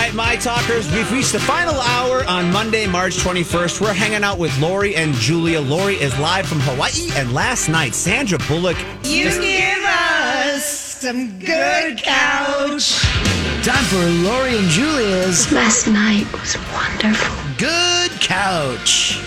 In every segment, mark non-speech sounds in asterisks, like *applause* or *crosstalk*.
All right, my talkers, we've reached the final hour on Monday, March 21st. We're hanging out with Lori and Julia. Lori is live from Hawaii, and last night, Sandra Bullock. You give us some good couch. Time for Lori and Julia's Last night was wonderful. Good couch.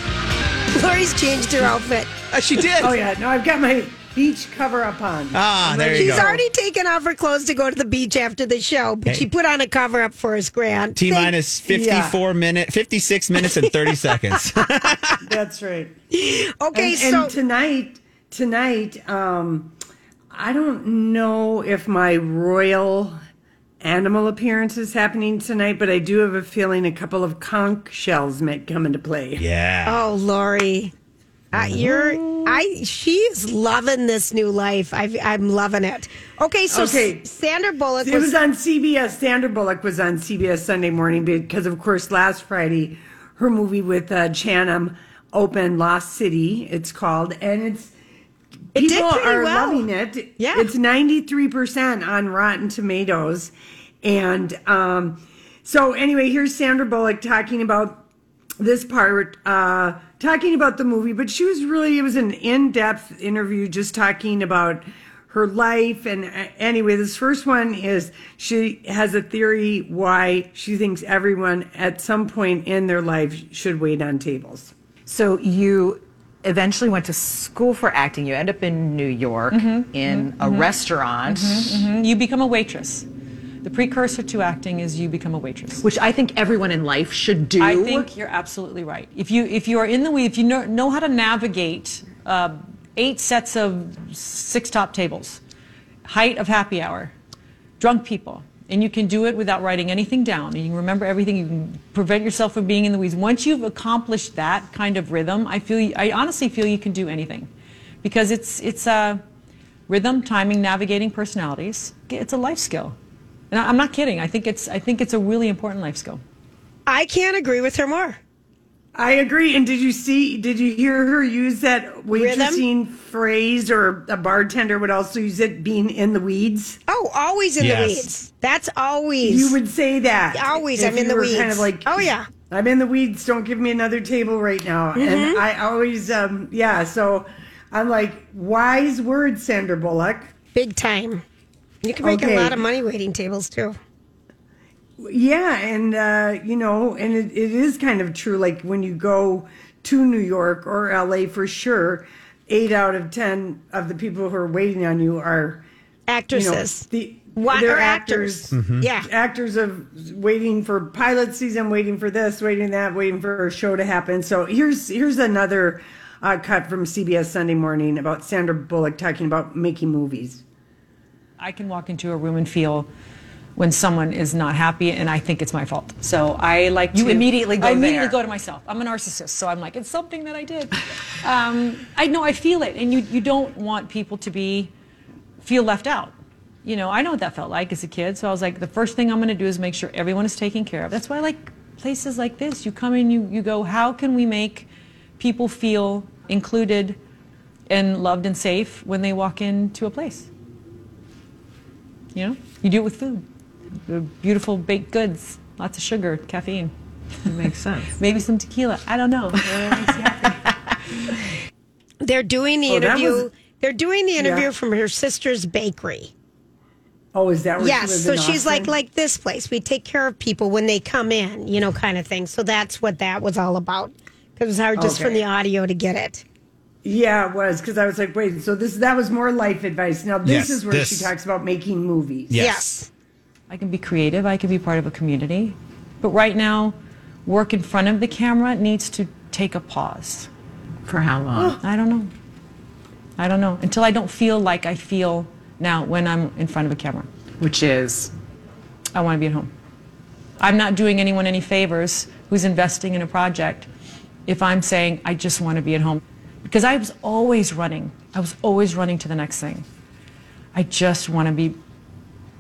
Lori's changed her outfit. Uh, she did. Oh yeah, no, I've got my beach cover up on. Ah, there you go. She's go. already taken off her clothes to go to the beach after the show, but Hey. she put on a cover up for us, Grant. T Thank- minus 54 minute, 56 minutes and 30 seconds. *laughs* *laughs* That's right. Okay, and, so and tonight, tonight, um, I don't know if my royal animal appearance is happening tonight, but I do have a feeling a couple of conch shells might come into play. yeah. oh, Lori, uh, you're I. She is loving this new life. i I'm loving it. Okay, so Okay. S- Sandra Bullock It was was. on CBS. Sandra Bullock was on CBS Sunday morning because, of course, last Friday, her movie with uh, Channing opened, Lost City, it's called, and it's It did people are well. loving it. Yeah. it's ninety three percent on Rotten Tomatoes, and um, so anyway, here's Sandra Bullock talking about this part, uh, talking about the movie, but she was really, it was an in depth interview just talking about her life. And uh, anyway, this first one is she has a theory why she thinks everyone at some point in their life should wait on tables. So you eventually went to school for acting. You end up in New York in a restaurant, You become a waitress. The precursor to acting is you become a waitress. which I think everyone in life should do. I think you're absolutely right. If you if you are in the weed, if you know, know how to navigate uh, eight sets of six top tables, height of happy hour, drunk people, and you can do it without writing anything down, and you can remember everything. You can prevent yourself from being in the weeds. Once you've accomplished that kind of rhythm, I feel I honestly feel you can do anything, because it's it's uh, rhythm, timing, navigating personalities. It's a life skill. And I- I'm not kidding. I think it's I think it's a really important life skill. I can't agree with her more. I agree. And did you see, did you hear her use that waitressing phrase or a bartender would also use it being in the weeds? Oh, always in Yes. the weeds. That's always. You would say that. Always, I'm in the weeds. Kind of like, Oh, yeah. I'm in the weeds. Don't give me another table right now. Mm-hmm. And I always, um, yeah. So I'm like, wise words, Sandra Bullock. big time. You can make Okay. a lot of money waiting tables too. Yeah, and uh, you know, and it, it is kind of true. Like when you go to New York or LA, for sure, eight out of ten of the people who are waiting on you are you know, Actresses. the Wha- they're or actors. Yeah. actors of waiting for pilot season, waiting for this, waiting that, waiting for a show to happen. So here's here's another uh, cut from CBS Sunday Morning about Sandra Bullock talking about making movies. I can walk into a room and feel when someone is not happy, and I think it's my fault. So I like You to immediately go I immediately there. go to myself. I'm a narcissist, so I'm like, it's something that I did. um, I know I feel it, and you you don't want people to be feel left out. You know, I know what that felt like as a kid. So I was like, the first thing I'm going to do is make sure everyone is taken care of. That's why I like places like this. You come in, you you go, how can we make people feel included and loved and safe when they walk into a place? You know, you do it with food. Beautiful baked goods, lots of sugar, caffeine. It makes sense. *laughs* Maybe some tequila. I don't know. Whatever makes you *laughs* happy. They're doing the Oh, interview. was- They're doing the interview Yeah. from her sister's bakery. Oh, is that where yes. she So in she's like Austin? like this place. We take care of people when they come in, you know, kind of thing. So that's what that was all about. Because It was hard just from the audio to get it. Yeah, it was because I was like, wait, so this that was more life advice. Now this Yes, is where this. she talks about making movies. Yes. I can be creative. I can be part of a community. But right now, work in front of the camera needs to take a pause. For how long? *gasps* I don't know. I don't know. Until I don't feel like I feel now when I'm in front of a camera. Which is I want to be at home. I'm not doing anyone any favors who's investing in a project if I'm saying I just want to be at home. Because I was always running. I was always running to the next thing. I just want to be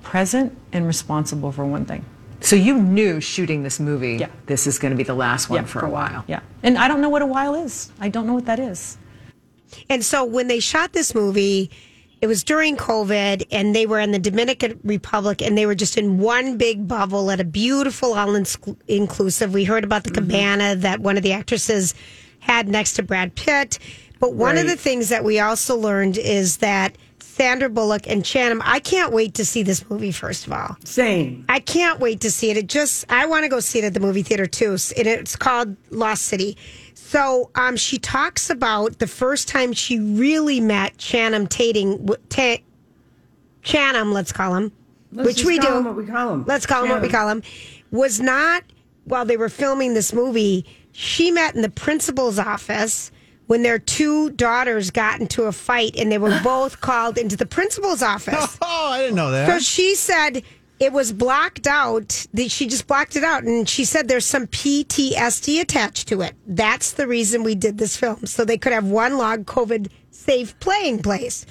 present and responsible for one thing. so you knew shooting this movie. Yeah. This is going to be the last one Yeah, for a while. Yeah. And I don't know what a while is. I don't know what that is. And so when they shot this movie, it was during COVID, and they were in the Dominican Republic, and they were just in one big bubble at a beautiful, all inclusive. We heard about the mm-hmm. cabana that one of the actresses had next to Brad Pitt. But one of the things that we also learned is that Sandra Bullock and Channing, I can't wait to see this movie, first of all. Same. I can't wait to see it. It just I want to go see it at the movie theater too. And it's called Lost City. So um, she talks about the first time she really met Channing Tating, Ta- Channing, let's call him, Let's which we call do. him what we call him. Let's call him what we call him. Was not while they were filming this movie. She met in the principal's office when their two daughters got into a fight, and they were *laughs* both called into the principal's office. *laughs* Oh, I didn't know that. So she said it was blocked out. She just blocked it out. And she said there's some PTSD attached to it. That's the reason we did this film. So they could have one log COVID safe playing place.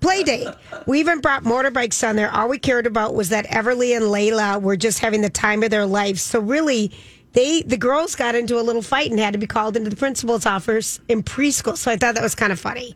Play date. We even brought motorbikes on there. All we cared about was that Everly and Laila were just having the time of their lives. So really, they the girls got into a little fight and had to be called into the principal's office in preschool. So I thought that was kind of funny.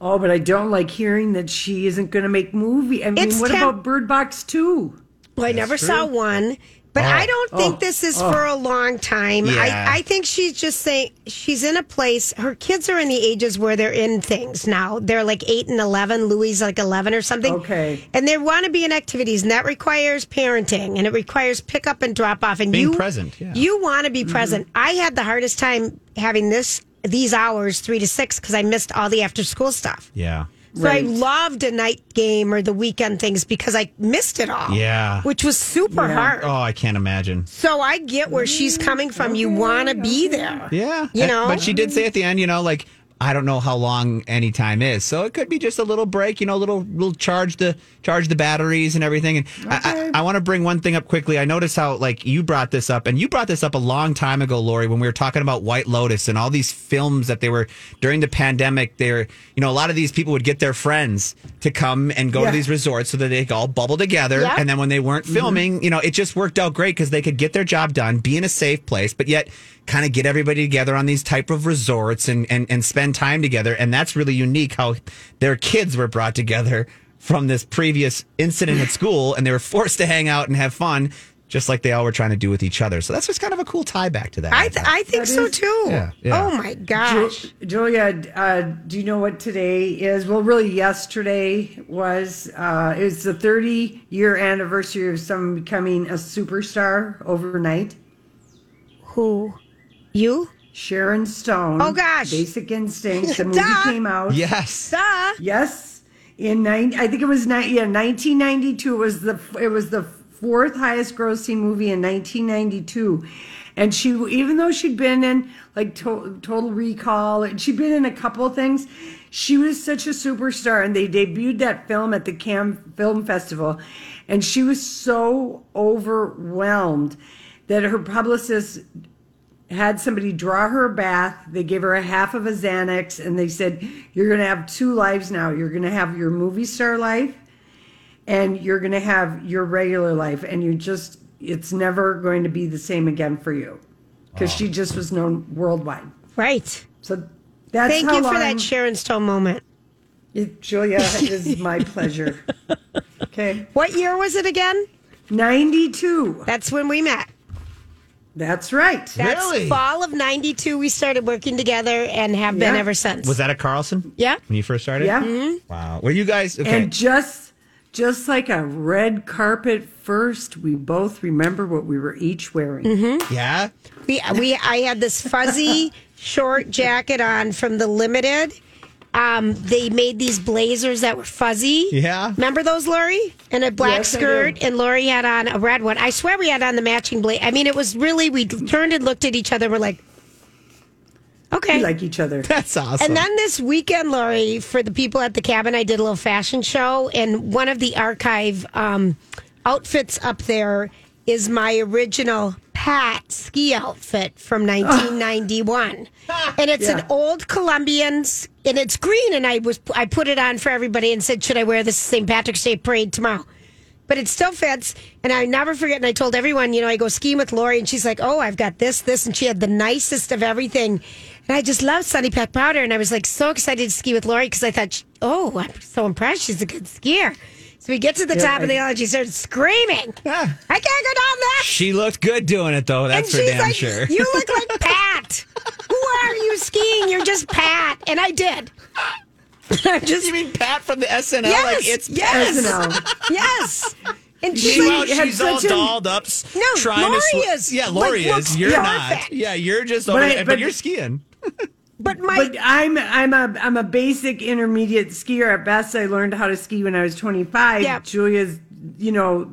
Oh, but I don't like hearing that she isn't going to make movie. I mean, It's what temp- about Bird Box Two? Well, I never saw one, but I oh. don't think oh. this is oh. for a long time. Yeah. I, I think she's just saying she's in a place. Her kids are in the ages where they're in things now. They're like eight and eleven. Louis is like eleven or something. Okay. and they want to be in activities, and that requires parenting, and it requires pick up and drop off. And Being you present, yeah. you want to be mm-hmm. present. I had the hardest time having this these hours three to six because I missed all the after school stuff. yeah. So Right. I loved a night game or the weekend things because I missed it all. Yeah. Which was super hard. Oh, I can't imagine. So I get where she's coming from. You want to be there. Yeah. You know? But she did say at the end, you know, like, I don't know how long any time is. So it could be just a little break, you know, a little little charge the charge the batteries and everything. And I, I, I want to bring one thing up quickly. I noticed how like you brought this up and you brought this up a long time ago, Lori, when we were talking about White Lotus and all these films that they were during the pandemic, they were you know, a lot of these people would get their friends to come and go Yeah. to these resorts so that they could all bubble together. Yeah. And then when they weren't Mm-hmm. filming, you know, it just worked out great because they could get their job done, be in a safe place, but yet kind of get everybody together on these type of resorts and, and, and spend time together. And that's really unique how their kids were brought together from this previous incident at school and they were forced to hang out and have fun. Just like they all were trying to do with each other. So that's just kind of a cool tie back to that. I, th- I think That so is- too. Yeah, yeah. Oh my Ju- gosh. Julia, uh, do you know what today is? Well, really, yesterday was. Uh, it was the 30 year anniversary of someone becoming a superstar overnight. Who? You? Sharon Stone. Oh, gosh. Basic Instinct. The *laughs* movie Duh. came out. yes. Duh. Yes, in nine. I think it was nine. Yeah, 1992 was the. It was the fourth highest grossing movie in 1992, and she even though she'd been in like to, Total Recall and she'd been in a couple of things, she was such a superstar. And they debuted that film at the Cannes Film Festival, and she was so overwhelmed that her publicist had somebody draw her a bath. They gave her a half of a Xanax and they said, You're going to have two lives now. You're going to have your movie star life and you're going to have your regular life. And you just, it's never going to be the same again for you. Because she just was known worldwide. Right. So that's Thank how you for that Sharon Stone moment. It, Julia, it is my pleasure. *laughs* Okay. What year was it again? 92. That's when we met. That's right. That's Really? fall of 92. We started working together and have been Yeah. ever since. Was that at Carlson? Yeah. When you first started? Yeah. Mm-hmm. Wow. Were you guys okay? And just just like a red carpet first. We both remember what we were each wearing. Yeah. We, we I had this fuzzy *laughs* short jacket on from the Limited. Um, they made these blazers that were fuzzy. Yeah. Remember those, Lori? And a black Yes, skirt, and Lori had on a red one. I swear we had on the matching blazer. I mean, it was really, we turned and looked at each other. We're like, okay. We like each other. That's awesome. And then this weekend, Lori, for the people at the cabin, I did a little fashion show, and one of the archive um, outfits up there is my original Pat ski outfit from *laughs* 1991, and it's an old Colombian, s- and it's green. And I was I put it on for everybody and said, "Should I wear this St. Patrick's Day parade tomorrow?" But it still fits, and I never forget. And I told everyone, you know, I go skiing with Lori, and she's like, "Oh, I've got this, this," and she had the nicest of everything. And I just love Sunny Pack Powder, and I was like so excited to ski with Lori because I thought, oh, I'm so impressed. She's a good skier. So we get to the top of the hill, and she starts screaming, "I can't go down that!" she looked good doing it, though. That's and for she's damn like, sure. "You look *laughs* like Pat. Who are you skiing? You're just Pat." And I did. I'm *laughs* just you mean Pat from the SNL? yes, Like it's yes, SNL. yes. And she's Meanwhile, like, she's all such a- dolled up, No, trying Lori to. sw- is, Yeah, like, Lori looks is. You're perfect. not. Yeah, you're just over But I- but, but- you're skiing. but my But I'm I'm a I'm a basic intermediate skier at best. I learned how to ski when I was 25. Yeah. Julia's, you know,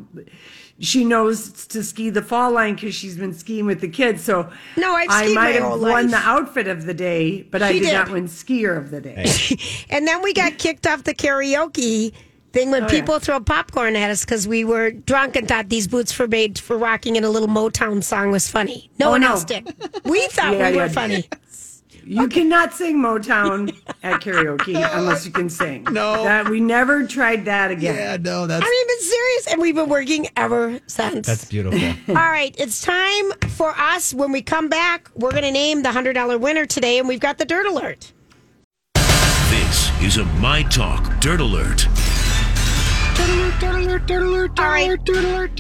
she knows to ski the fall line because she's been skiing with the kids. So No, I've I skied might have whole won life. the outfit of the day, but I did, did. not win skier of the day. *laughs* And then we got kicked off the karaoke thing when Oh, people yeah. throw popcorn at us because we were drunk and thought these boots were made for rocking and a little Motown song was funny. No Oh, one no. else did. We thought Yeah, we were yeah. funny. *laughs* You cannot sing Motown *laughs* at karaoke unless you can sing. No. that we never tried that again. Yeah, no, that's I mean, but serious, and we've been working ever since. that's beautiful. *laughs* All right, it's time for us. When we come back, we're going to name the hundred dollar winner today, and we've got the dirt alert. This is a My Talk Dirt Alert. All right.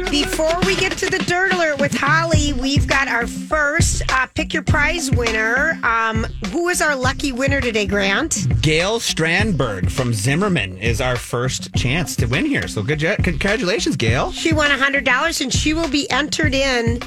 Before we get to the dirt alert with Holly, we've got our first uh, pick your prize winner. Um, who is our lucky winner today, Grant? Gail Strandberg from Zimmerman is our first chance to win here. So good, jo- congratulations, Gail. She won hundred dollars, and she will be entered in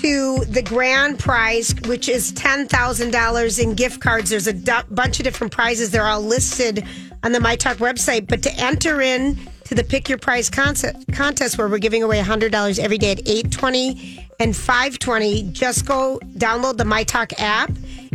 to the grand prize, which is ten thousand dollars in gift cards. There's a bunch of different prizes. They're all listed on the My Talk website. But to enter in to the Pick Your Prize contest, contest where we're giving away hundred dollars every day at eight twenty and five twenty, just go download the My Talk app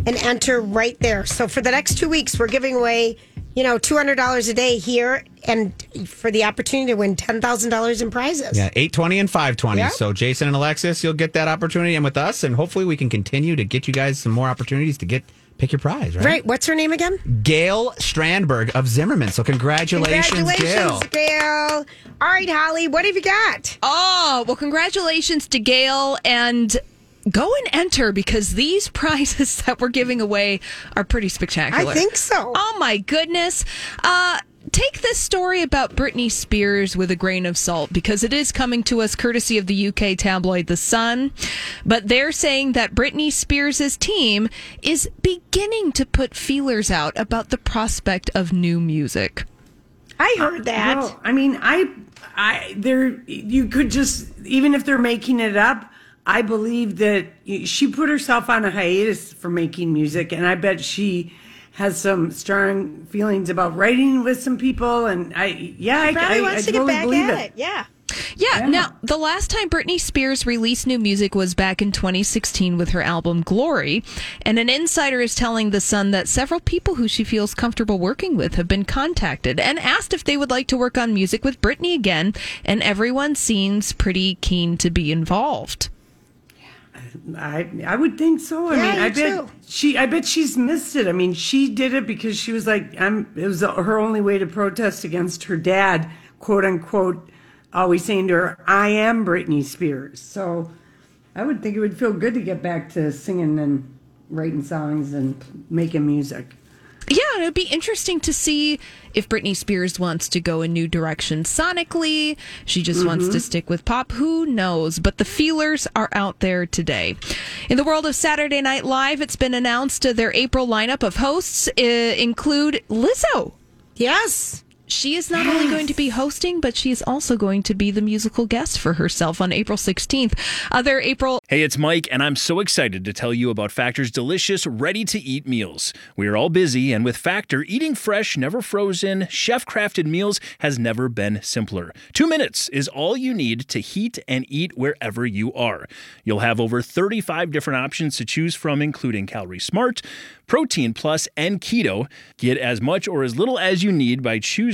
and enter right there. So for the next two weeks, we're giving away. You know, two hundred dollars a day here, and for the opportunity to win ten thousand dollars in prizes. Yeah, 820 and 520. Yeah. So Jason and Alexis, you'll get that opportunity and with us and hopefully we can continue to get you guys some more opportunities to get pick your prize, right? Right. What's her name again? Gail Strandberg of Zimmerman. So congratulations, Congratulations, Gail. Gail. All right, Holly, what have you got? Oh, well, congratulations to Gail and go and enter because these *laughs* prizes that we're giving away are pretty spectacular. I think so. Oh, my goodness. Uh, Take this story about Britney Spears with a grain of salt because it is coming to us courtesy of the UK tabloid The Sun. But they're saying that Britney Spears' team is beginning to put feelers out about the prospect of new music. I heard uh, that. Well, I mean, I, I, there, you could just, even if they're making it up, I believe that she put herself on a hiatus for making music, and I bet she has some strong feelings about writing with some people. And I, yeah, I, Probably I, wants I to get totally back believe at it. it. Yeah. Yeah, Now, the last time Britney Spears released new music was back in 2016 with her album Glory. And an insider is telling The Sun that several people who she feels comfortable working with have been contacted and asked if they would like to work on music with Britney again. And everyone seems pretty keen to be involved. I I would think so. I Yeah, mean, I bet too. she I bet she's missed it. I mean, she did it because she was like I'm it was her only way to protest against her dad, quote unquote, always saying to her, "I am Britney Spears." So, I would think it would feel good to get back to singing and writing songs and making music. Yeah, it would be interesting to see if Britney Spears wants to go a new direction sonically. She just wants to stick with pop. Who knows? But the feelers are out there today. In the world of Saturday Night Live, it's been announced uh, their April lineup of hosts uh, include Lizzo. Yes. She is not only going to be hosting, but she is also going to be the musical guest for herself on April 16th. Other April. Hey, it's Mike, and I'm so excited to tell you about Factor's delicious, ready to eat meals. We are all busy, and with Factor, eating fresh, never frozen, chef crafted meals has never been simpler. Two minutes is all you need to heat and eat wherever you are. You'll have over 35 different options to choose from, including Calorie Smart, Protein Plus, and Keto. Get as much or as little as you need by choosing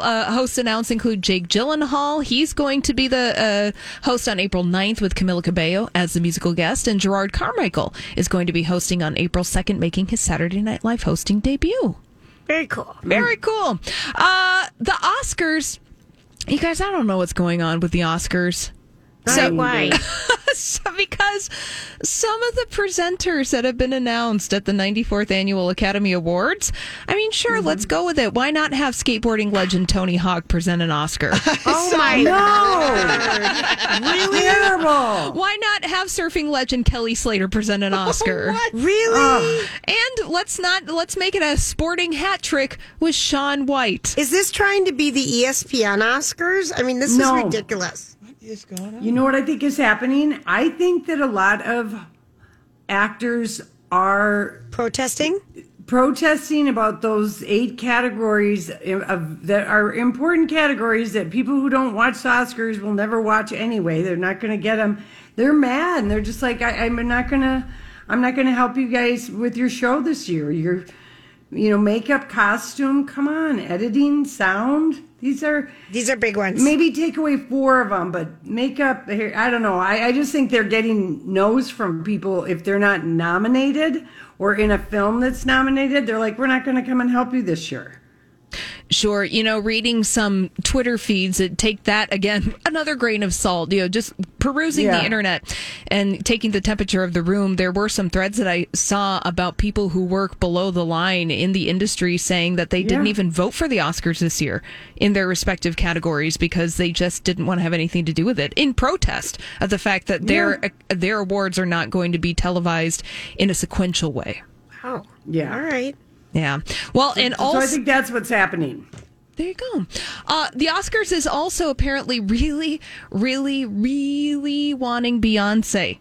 Uh, hosts announced include Jake Gyllenhaal. He's going to be the uh, host on April 9th with Camila Cabello as the musical guest. And Jerrod Carmichael is going to be hosting on April 2nd, making his Saturday Night Live hosting debut. Very cool. Very cool. Uh, the Oscars. You guys, I don't know what's going on with the Oscars. So why? *laughs* so because some of the presenters that have been announced at the 94th Annual Academy Awards, I mean, sure, Mm-hmm. let's go with it. Why not have skateboarding legend Tony Hawk present an Oscar? *laughs* Oh my god! *laughs* really terrible. Why not have surfing legend Kelly Slater present an Oscar? Really? And let's not let's make it a sporting hat trick with Shaun White. Is this trying to be the ESPN Oscars? I mean, this No. is ridiculous. You know what I think is happening? I think that a lot of actors are protesting protesting about those eight categories of that are important categories that people who don't watch the Oscars will never watch anyway. They're not going to get them. They're mad and they're just like, I, I'm not going to, I'm not going to help you guys with your show this year. You're, you know, makeup, costume. Come on, editing, sound. These are these are big ones. Maybe take away four of them, but makeup. Here, I don't know. I, I just think they're getting no's from people if they're not nominated or in a film that's nominated. They're like, we're not going to come and help you this year. Sure, you know, reading some Twitter feeds, that take that again, *laughs* another grain of salt. You know, just perusing Yeah. the internet and taking the temperature of the room. There were some threads that I saw about people who work below the line in the industry saying that they didn't even vote for the Oscars this year in their respective categories because they just didn't want to have anything to do with it in protest of the fact that their their awards are not going to be televised in a sequential way. Wow. Yeah. All right. Yeah. Well, and So also I think that's what's happening. there you go. Uh, the Oscars is also apparently really, really, really wanting Beyonce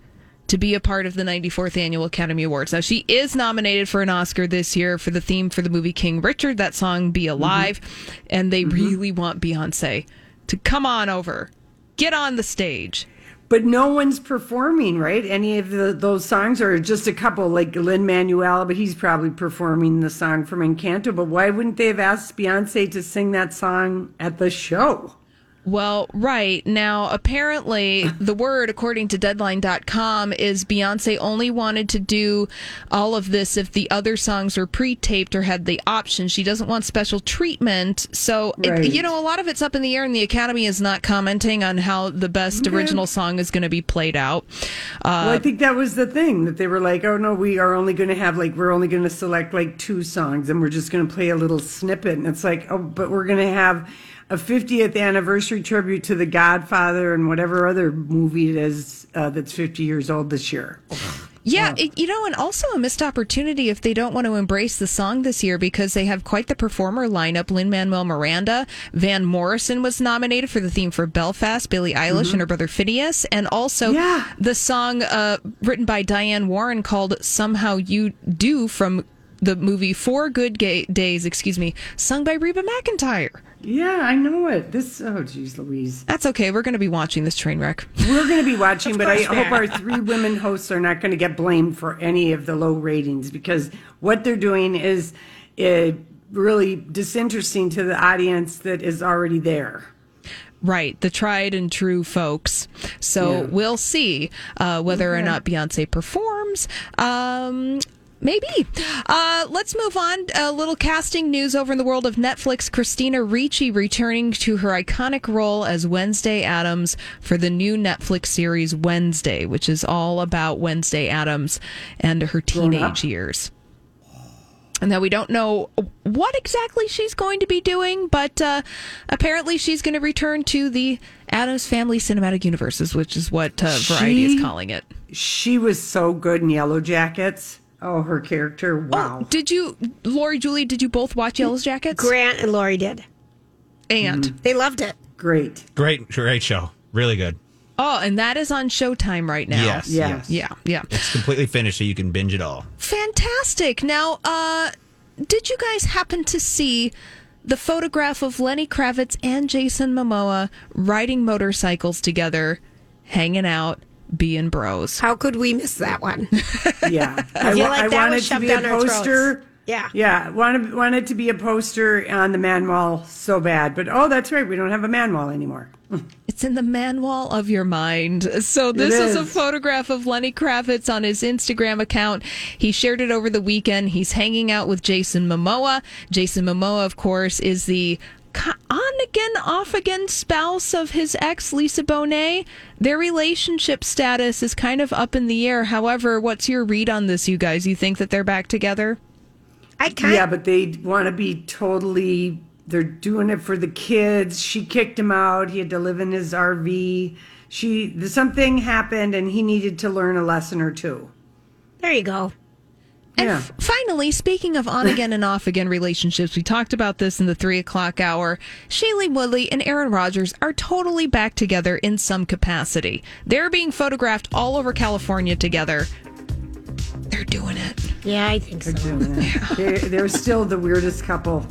to be a part of the 94th Annual Academy Awards. Now, she is nominated for an Oscar this year for the theme for the movie King Richard, that song Be Alive. And they really want Beyonce to come on over, get on the stage. But no one's performing, right? Any of the, those songs, or just a couple, like Lin Manuel, but he's probably performing the song from Encanto. But why wouldn't they have asked Beyonce to sing that song at the show? Well, right. Now, apparently, the word, according to Deadline.com, is Beyonce only wanted to do all of this if the other songs were pre taped or had the option. She doesn't want special treatment. So, it- you know, a lot of it's up in the air, and the Academy is not commenting on how the best Okay. original song is going to be played out. Uh, well, I think that was the thing that they were like, oh no, we are only going to have like, we're only going to select like two songs and we're just going to play a little snippet. And it's like, oh, but we're going to have a 50th anniversary tribute to The Godfather and whatever other movie it is uh, that's 50 years old this year. Yeah, it- you know, and also a missed opportunity if they don't want to embrace the song this year because they have quite the performer lineup. Lin Manuel Miranda, Van Morrison was nominated for the theme for Belfast, Billie Eilish Mhm. and her brother Finneas, and also the song uh, written by Diane Warren called "Somehow You Do" from the movie Four Good Ga- Days, excuse me, sung by Reba McEntire. Yeah, I know it. This, oh, geez, Louise. That's okay. We're going to be watching this train wreck. We're going to be watching, *laughs* but I hope our three women hosts are not going to get blamed for any of the low ratings because what they're doing is uh, really disinteresting to the audience that is already there. Right, the tried and true folks. So Yeah. we'll see uh, whether or not Beyonce performs. Um, maybe. Uh, let's move on. A little casting news over in the world of Netflix. Christina Ricci returning to her iconic role as Wednesday Addams for the new Netflix series Wednesday, which is all about Wednesday Addams and her teenage years. And that we don't know what exactly she's going to be doing, but uh, apparently she's going to return to the Addams Family Cinematic Universes, which is what uh, Variety is calling it. She was so good in Yellow Jackets. Oh, her character. Wow. Did you, Lori, Julie, did you both watch Yellow Jackets? Grant and Lori did. And They loved it. Great. Great, great show. Really good. oh, and that is on Showtime right now. Yes, yes. Yeah, yeah. It's completely finished, so you can binge it all. Fantastic. Now, uh, did you guys happen to see the photograph of Lenny Kravitz and Jason Momoa riding motorcycles together, hanging out, being bros? How could we miss that one? *laughs* Yeah. I feel wa- like that wanted was to shoved be a down our throats. poster. Yeah. Yeah. Wanted, wanted to be a poster on the man wall so bad. But oh, that's right. We don't have a man wall anymore. *laughs* It's in the man wall of your mind. So this is. a photograph of Lenny Kravitz on his Instagram account. He shared it over the weekend. He's hanging out with Jason Momoa. Jason Momoa, of course, is the co- on again, off again spouse of his ex, Lisa Bonet. Their relationship status is kind of up in the air. However, what's your read on this, you guys? You think that they're back together? I kind Yeah, but they want to be totally. They're doing it for the kids. She kicked him out. He had to live in his RV. She something happened, and he needed to learn a lesson or two. There you go. And Yeah. f- finally, speaking of on again and off again relationships, we talked about this in the three o'clock hour. Shailene Woodley and Aaron Rodgers are totally back together in some capacity. They're being photographed all over California together. They're doing it. Yeah, I think so. *laughs* They, they're still the weirdest couple.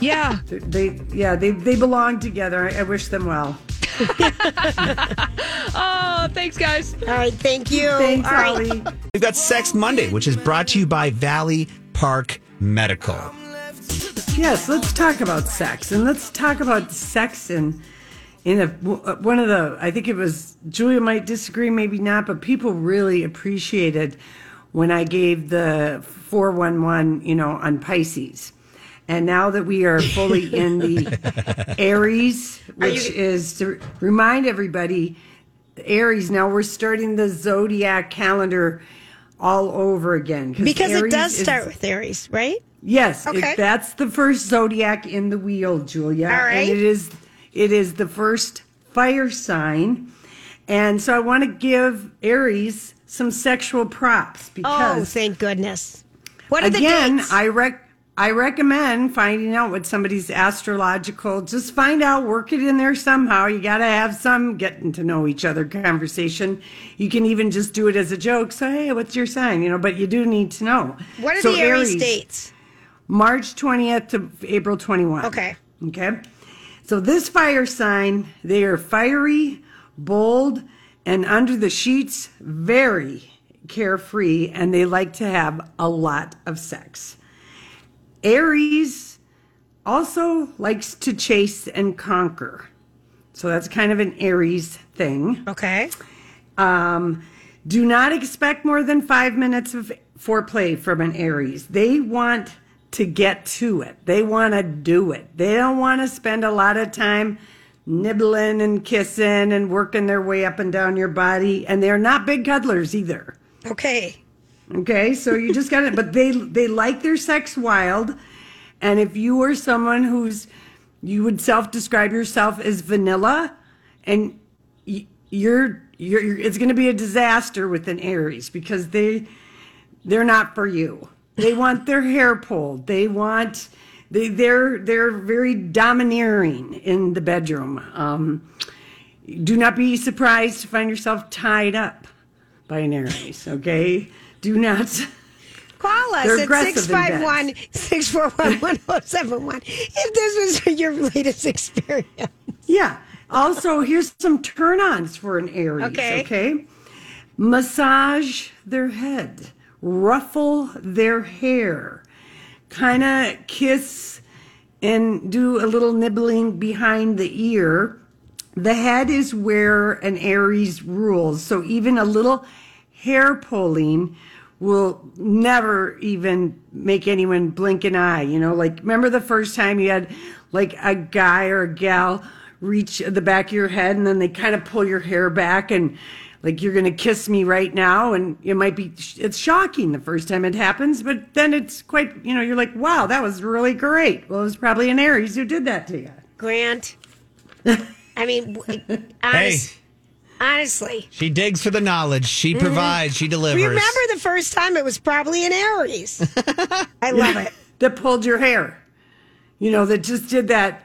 Yeah. They, they yeah, they they belong together. I, I wish them well. *laughs* Oh, thanks, guys. All right, thank you. Thanks, All right. Holly. We've got Sex Monday, which is brought to you by Valley Park Medical. Yes, let's talk about sex, and let's talk about sex in in a uh, one of the. I think it was Julia might disagree, maybe not, but people really appreciated when I gave the four one one, you know, on Pisces. And now that we are fully in the *laughs* Aries, which is to remind everybody, Aries. Now we're starting the zodiac calendar all over again Because it Aries does is- start with Aries, right? Yes, it- Okay. that's the first zodiac in the wheel, Julia. All right. And it is it is the first fire sign. And so I want to give Aries some sexual props because. Oh, because thank goodness. What are the again, dates? I rec I recommend finding out what somebody's astrological. Just find out, work it in there somehow. You got to have some getting to know each other conversation. You can even just do it as a joke. Say, hey, what's your sign? You know, but you do need to know. what are So the Aries, dates? March 20th to April 21. Okay. Okay. So this fire sign, they are fiery, bold, and under the sheets, very carefree, and they like to have a lot of sex. Aries also likes to chase and conquer. So that's kind of an Aries thing. Okay. Um, do not expect more than five minutes of foreplay from an Aries. They want to get to it. They want to do it. They don't want to spend a lot of time nibbling and kissing and working their way up and down your body. And they're not big cuddlers either. Okay. Okay, so you just got it. But they they like their sex wild, and if you are someone who's you would self describe yourself as vanilla, and you're you're, you're it's going to be a disaster with an Aries because they they're not for you. They want their hair pulled. They want they they're they're very domineering in the bedroom. Um, do not be surprised to find yourself tied up by an Aries. Okay, do not. Call us They're at aggressive 651 641 1071 if this was *laughs* your latest experience. Yeah. Also, here's some turn ons for an Aries. Okay. Okay. Massage their head, ruffle their hair, kind of kiss and do a little nibbling behind the ear. The head is where an Aries rules. So even a little hair pulling will never even make anyone blink an eye. You know, like remember the first time you had like a guy or a gal reach the back of your head and then they kind of pull your hair back and like you're going to kiss me right now and it might be it's shocking the first time it happens but then it's quite you know you're like wow that was really great. Well it was probably an aries who did that to you Grant, *laughs* I mean, w- honest, honestly. She digs for the knowledge. She provides. She delivers. Mm-hmm. Remember the first time it was probably an Aries. *laughs* I love it. that pulled your hair you know that just did that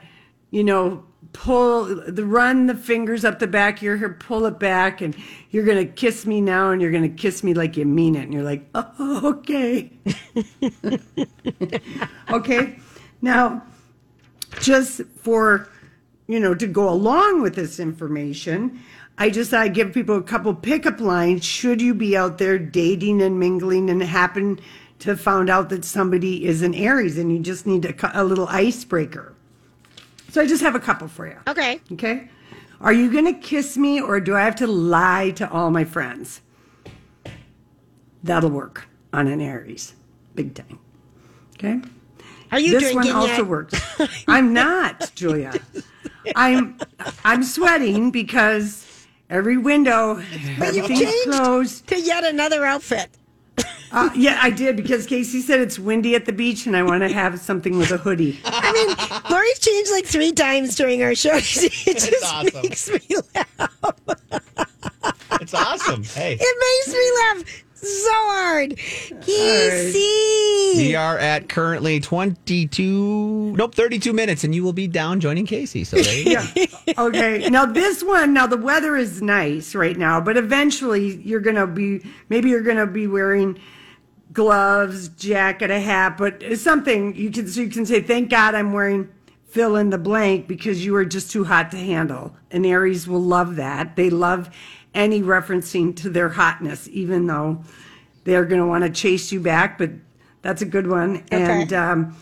you know pull the run the fingers up the back of your hair pull it back and you're gonna kiss me now and you're gonna kiss me like you mean it and you're like oh, okay *laughs* okay now just for you know to go along with this information i just thought I'd give people a couple pickup lines. Should you be out there dating and mingling? And happen to find out that somebody is an aries and you just need a, a little icebreaker. So i just have a couple for you. Okay. okay? Are you gonna kiss me or do i have to lie to all my friends? That'll work on an aries. Big time. Okay? Are you this one also yet? works. *laughs* I'm not, Julia. I'm I'm sweating because every window, But you everything's changed closed. to yet another outfit. Uh, yeah, I did because Casey said it's windy at the beach and I want to have something with a hoodie. I mean, Lori's changed like three times during our show. *laughs* It just awesome. makes me laugh. It's awesome. Hey. It makes me laugh so hard. Casey. We are at currently 22, nope, 32 minutes, and you will be down joining Casey. So there you go. *laughs* Yeah. Okay. Now this one, now the weather is nice right now, but eventually you're gonna be maybe you're gonna be wearing gloves, jacket, a hat, but it's something you can so you can say, Thank God I'm wearing fill in the blank because you are just too hot to handle. And Aries will love that. They love any referencing to their hotness, even though they're gonna want to chase you back, but that's a good one. And um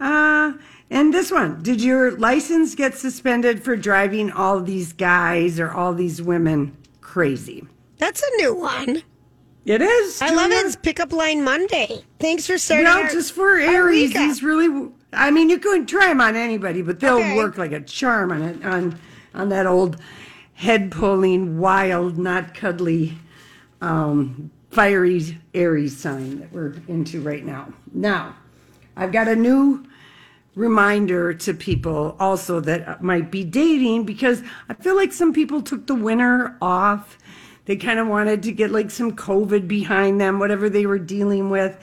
uh, and this one, did your license get suspended for driving all these guys or all these women crazy? That's a new one. It is. I love it. It's Pickup Line Monday. Thanks for starting. No, our- just for Aries, these really. I mean, you could try them on anybody, but they'll Okay. work like a charm on it on on that old head pulling, wild, not cuddly, um, fiery Aries sign that we're into right now. Now, I've got a new reminder to people also that might be dating because I feel like some people took the winter off. They kind of wanted to get like some COVID behind them, whatever they were dealing with.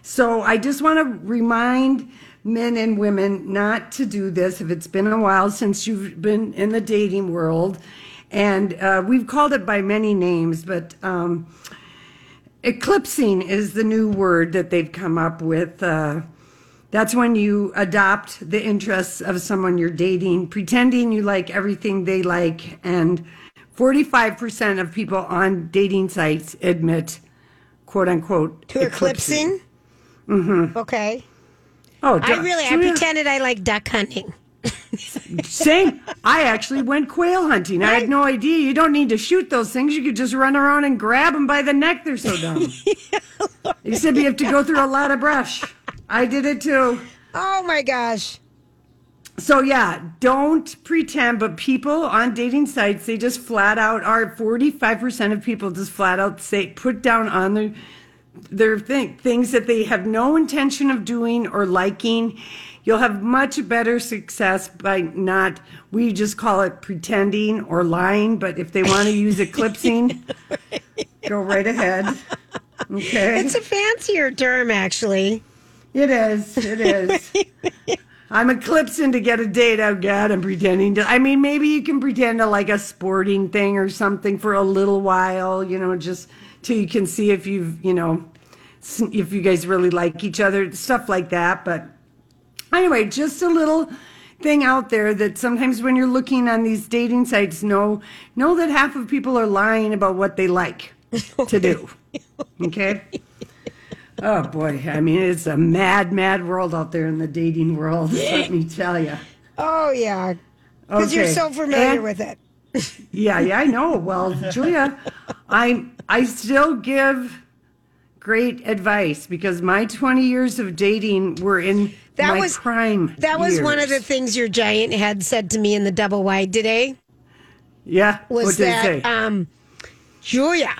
So I just want to remind men and women not to do this if it's been a while since you've been in the dating world. And uh, we've called it by many names, but um, eclipsing is the new word that they've come up with. Uh, that's when you adopt the interests of someone you're dating, pretending you like everything they like. And 45% of people on dating sites admit, quote unquote, to eclipsing. Mm-hmm. Okay. Oh, I really, I pretended I like duck hunting. Same. I actually went quail hunting. I had no idea. You don't need to shoot those things. You could just run around and grab them by the neck. They're so dumb. *laughs* Except you have to go through a lot of brush. I did it too. Oh my gosh. So yeah, don't pretend. But people on dating sites, they just flat out are. Forty-five percent of people just flat out say put down on their their thing, things that they have no intention of doing or liking. You'll have much better success by not. We just call it pretending or lying. But if they want to use eclipsing, *laughs* go right ahead. Okay. It's a fancier term, actually. It is. It is. *laughs* I'm eclipsing to get a date. Oh God, I'm pretending to. I mean, maybe you can pretend to like a sporting thing or something for a little while, you know, just till you can see if you've, you know, if you guys really like each other, stuff like that. But anyway, just a little thing out there that sometimes when you're looking on these dating sites, know know that half of people are lying about what they like to do. *laughs* Okay. Oh boy, I mean it's a mad, mad world out there in the dating world. *laughs* Let me tell you. Oh yeah, because you're so familiar And- with it. Yeah, yeah, I know. Well, *laughs* Julia, I I still give great advice because my 20 years of dating were in That my was prime. That was one of the things your giant had said to me in the double wide today. Yeah. Was what did that um, Julia?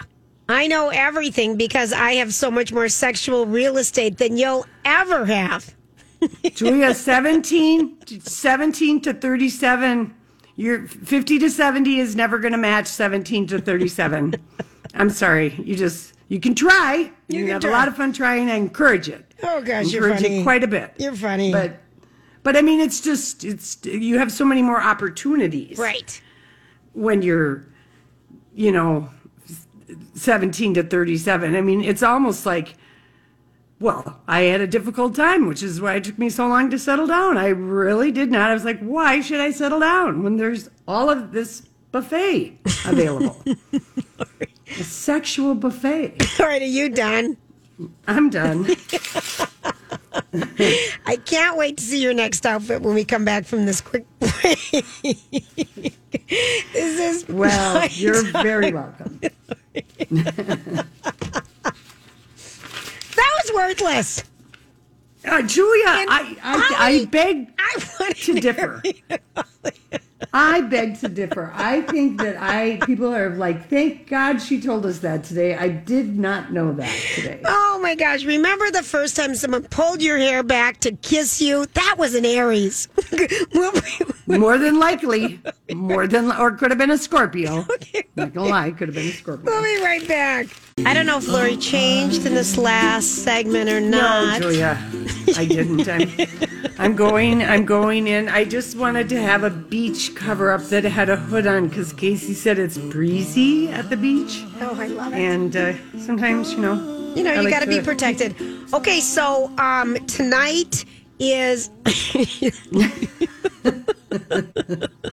I know everything because I have so much more sexual real estate than you'll ever have. *laughs* Julia, 17, 17 to 37. You're 50 to 70 is never going to match 17 to 37. I'm sorry. You just, you can try. You, can have try. a lot of fun trying. I encourage it. Oh gosh, you're encourage funny. it quite a bit. You're funny. But, but I mean, it's just, it's, you have so many more opportunities. right. When you're, you know, 17 to 37. I mean, it's almost like, well, I had a difficult time, which is why it took me so long to settle down. I really did not. I was like, why should I settle down when there's all of this buffet available? *laughs* a sexual buffet. All right, are you done? I'm done. *laughs* I can't wait to see your next outfit when we come back from this quick *laughs* break. This is Well, you're very welcome. That was worthless. Uh, Julia, I, I, I beg to differ. I beg to differ. I think that I people are like, thank God she told us that today. I did not know that today. Oh my gosh! Remember the first time someone pulled your hair back to kiss you? That was an Aries. *laughs* More than likely, more than or could have been a Scorpio. *laughs* Not gonna lie, could have been a Scorpio. We'll be right back. I don't know if Lori changed in this last segment or not. No. Julia, I didn't. I'm, I'm going. I'm going in. I just wanted to have a beach cover up that had a hood on because Casey said it's breezy at the beach, Oh, I love it. and uh, sometimes you know, You know, I you like got to be protected. Okay, so um, tonight is. *laughs* *laughs*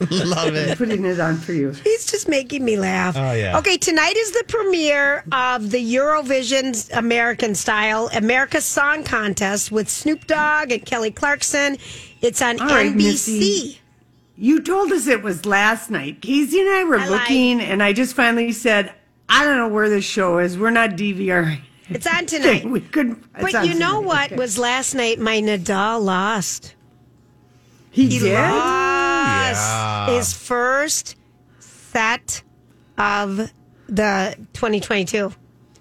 *laughs* Love it. Putting it on for you. He's just making me laugh. Oh, yeah. Okay, tonight is the premiere of the Eurovision American Style America's Song Contest with Snoop Dogg and Kelly Clarkson. It's on All right, NBC. Missy. You told us it was last night. Casey and I were I lied. looking, and I just finally said, I don't know where this show is. We're not DVRing. It's on tonight. *laughs* we could. But you know what was last night? My Nadal lost. He, He did? lost Yeah. his first set of the 2022.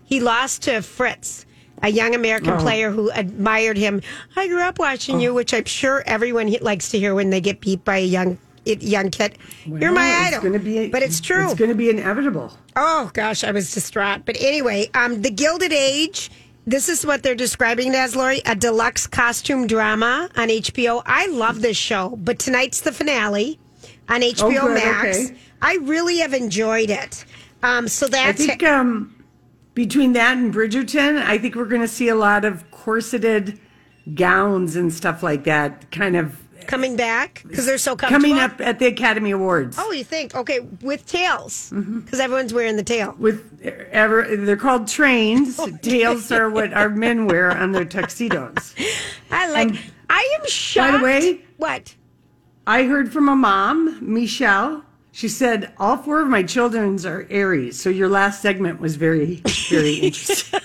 He lost to Fritz, a young American Oh. player who admired him. I grew up watching you, which I'm sure everyone likes to hear when they get beat by a young young kid. You're my idol. Gonna be, but it's true. It's going to be inevitable. Oh gosh, I was distraught. But anyway, um, the Gilded Age. This is what they're describing it as, Lori, a deluxe costume drama on HBO. I love this show, but tonight's the finale on HBO Oh, Max. okay. I really have enjoyed it. Um, so I that's think um, between that and Bridgerton, I think we're going to see a lot of corseted gowns and stuff like that kind of coming back because they're so comfortable. coming up at the Academy Awards. Oh, you think? Okay, with tails mm-hmm. because everyone's wearing the tail. With ever, they're called trains. *laughs* Oh, tails are what our men wear on their tuxedos. *laughs* I like. Um, I am shocked. By the way, what? I heard from a mom, Michelle. She said all four of my children's are Aries. So your last segment was very, very *laughs* interesting.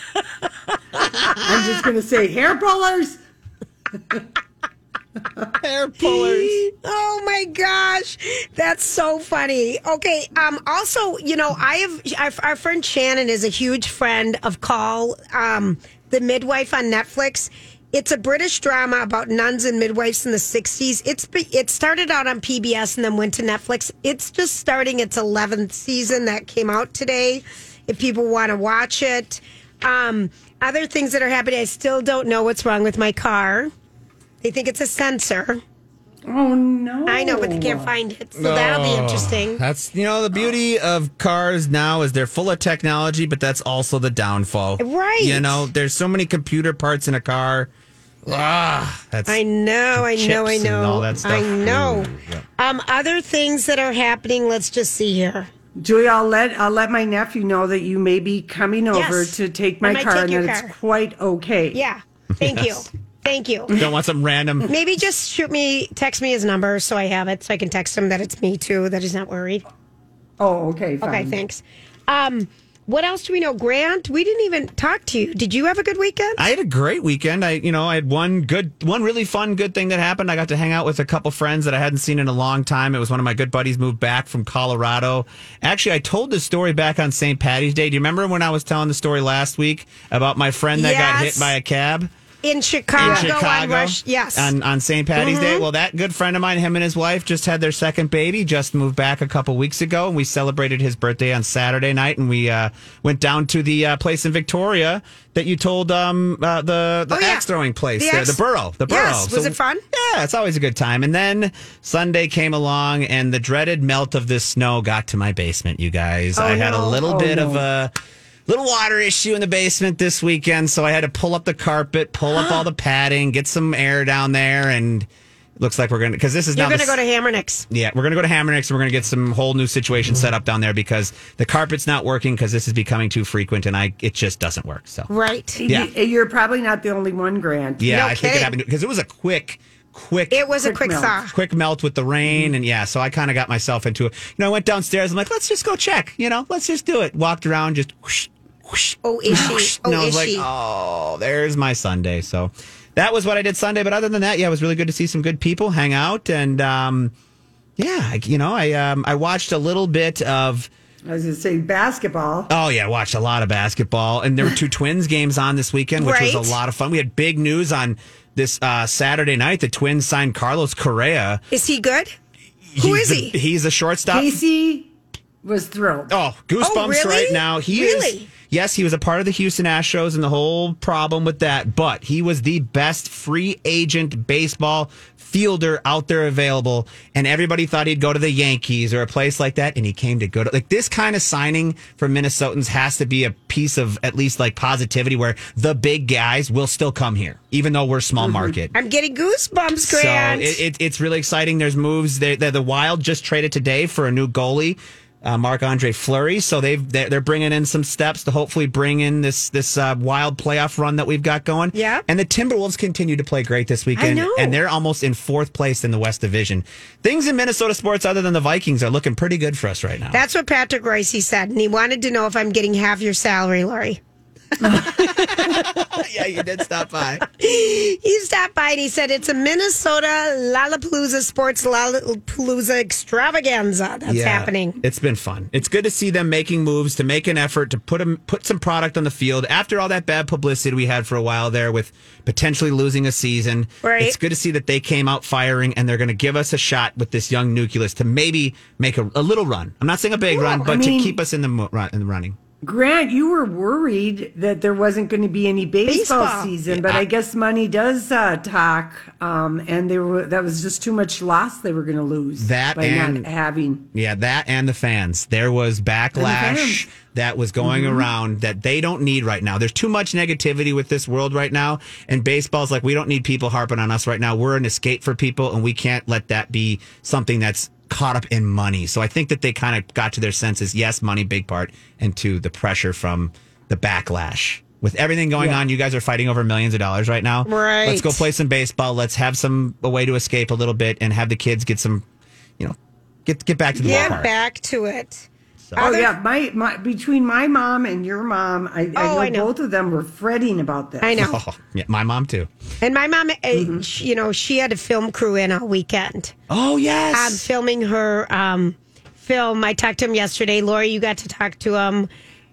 I'm just going to say hair pullers. *laughs* Hair pullers. *laughs* Oh my gosh, that's so funny. Okay, um, also, you know, I have our, our friend Shannon is a huge friend of Call um, The Midwife on Netflix. It's a British drama about nuns and midwives in the 60s. It's it started out on PBS and then went to Netflix. It's just starting its 11th season that came out today. If people want to watch it, um, other things that are happening. I still don't know what's wrong with my car. They think it's a sensor. Oh no! I know, but they can't find it, so that'll be interesting. That's you know the beauty of cars now is they're full of technology, but that's also the downfall. Right. You know, there's so many computer parts in a car. Ah, that's I know, I know, I chips and know. all that stuff. I know. Ooh, yeah. Um, other things that are happening. Let's just see here. Julia, I'll let I'll let my nephew know that you may be coming over Yes. to take I my might car take and your that car. it's quite okay. Yeah. Thank Yes. you. Thank you. Don't want some random. Maybe just shoot me, text me his number so I have it, so I can text him that it's me too, that he's not worried. Oh, okay. Fine. Okay, thanks. Um, what else do we know? Grant, we didn't even talk to you. Did you have a good weekend? I had a great weekend. I, you know, I had one good, one really fun, good thing that happened. I got to hang out with a couple friends that I hadn't seen in a long time. It was one of my good buddies moved back from Colorado. Actually, I told this story back on St. Patty's Day. Do you remember when I was telling the story last week about my friend that got hit by a cab? In Chicago, in Chicago on Rush. Yes. on, on St. Patty's Day. Mhm. Well, that good friend of mine, him and his wife, just had their second baby. Just moved back a couple weeks ago, and we celebrated his birthday on Saturday night. And we uh, went down to the uh, place in Victoria that you told um, uh, the the Oh, yeah. axe throwing place, The the, axe- the Burrow, the Burrow. Yes. Was it fun? Yeah, it's always a good time. And then Sunday came along, and the dreaded melt of the snow got to my basement. You guys, Oh, I had a little Oh, bit no. of a little water issue in the basement this weekend, so I had to pull up the carpet, pull up *gasps* all the padding, get some air down there, and looks like we're gonna because this is You're now going to the go to Hammernix. yeah, we're gonna go to Hammernix and we're gonna get some whole new situation set up down there because the carpet's not working because this is becoming too frequent and I it just doesn't work. So Right. Yeah. You- You're probably not the only one, Grant. yeah, No I think kidding. it happened because it was a quick, quick. It was a Quick quick melt. thaw. quick melt with the rain and yeah so i kind of got myself into it you know i went downstairs i'm like let's just go check you know let's just do it walked around just whoosh, whoosh, Oh, is she? whoosh, Oh, and i was is like she? oh there's my sunday so that was what i did sunday but other than that yeah it was really good to see some good people hang out and um yeah I- you know i um i watched a little bit of I was going to say basketball. Oh yeah, I watched a lot of basketball, and there were two *laughs* Twins games on this weekend, which was a lot of fun. We had big news on this uh, Saturday night. The Twins signed Carlos Correa. Is he good? Who He's is the- he? He's a shortstop. Casey was thrilled. Oh, goosebumps Oh, really? right now. He Really? is. Yes, he was a part of the Houston Astros and the whole problem with that, but he was the best free agent baseball fielder out there available. And everybody thought he'd go to the Yankees or a place like that. And he came to go to like this kind of signing for Minnesotans has to be a piece of at least like positivity where the big guys will still come here, even though we're small mm-hmm. market. I'm getting goosebumps, Grant. So it, it, it's really exciting. There's moves. They, the Wild just traded today for a new goalie, uh, Marc Andre Fleury. So they've they're, they're bringing in some steps to hopefully bring in this this uh, Wild playoff run that we've got going. Yeah. And the Timberwolves continue to play great this weekend, know. and they're almost in fourth place in the West Division. Things in Minnesota sports, other than the Vikings, are looking pretty good for us right now. That's what Patrick Reusse said, and he wanted to know if I'm getting half your salary, Lori. *laughs* yeah, you did stop by. He stopped by and he said it's a Minnesota Lollapalooza Sports Lollapalooza extravaganza that's Yeah, happening. It's been fun. It's good to see them making moves to make an effort to put 'em- put some product on the field after all that bad publicity we had for a while there with potentially losing a season. Right. It's good to see that they came out firing and they're going to give us a shot with this young nucleus to maybe make a, a little run. I'm not saying a big run, I but mean- to keep us in the run, in the running. Grant, you were worried that there wasn't going to be any baseball, Baseball. season, Yeah, but I, guess money does uh, talk, um, and they were that was just too much loss they were going to lose That by and- not having. Yeah, that and the fans. There was backlash that was going around that they don't need right now. There's too much negativity with this world right now. And baseball's like, we don't need people harping on us right now. We're an escape for people, and we can't let that be something that's caught up in money. So I think that they kind of got to their senses. Yes, money, big part, and two, the pressure from the backlash. With everything going Yeah. on, you guys are fighting over millions of dollars right now. Right. Let's go play some baseball. Let's have some a way to escape a little bit and have the kids get some, you know, get get back to the Get ballpark. back to it. Oh yeah, my, my between my mom and your mom, I, I, Oh, know I know. both of them were fretting about this. I know. Oh, yeah, my mom too. And my mom, uh, Mm-hmm. she- you know, she had a film crew in all weekend. Oh yes. um, filming her um, film. I talked to him yesterday. Lori, you got to talk to him.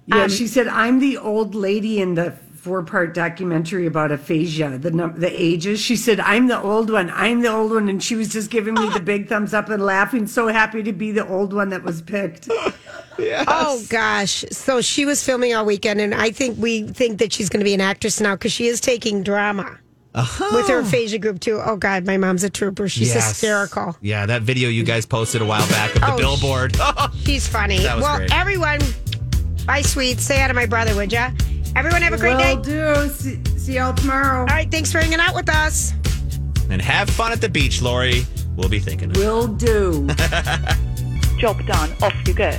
Yeah, Um, she said I'm the old lady in the four part documentary about aphasia, the num- the ages. She said, "I'm the old one. I'm the old one," and she was just giving me the *laughs* big thumbs up and laughing, so happy to be the old one that was picked. *laughs* Oh gosh! So she was filming all weekend, and I think we think that she's going to be an actress now because she is taking drama uh-huh. with her aphasia group too. Oh God, my mom's a trooper. She's Yes. hysterical. Yeah, that video you guys posted a while back of the Oh, billboard. She's funny. *laughs* That was well, great. everyone, bye, sweet. Say hi to my brother, would ya? Everyone have a great Will day. Will do. See, see y'all tomorrow. All right, thanks for hanging out with us. and have fun at the beach, Lori. We'll be thinking of it. Will do. *laughs* Job done. Off you go.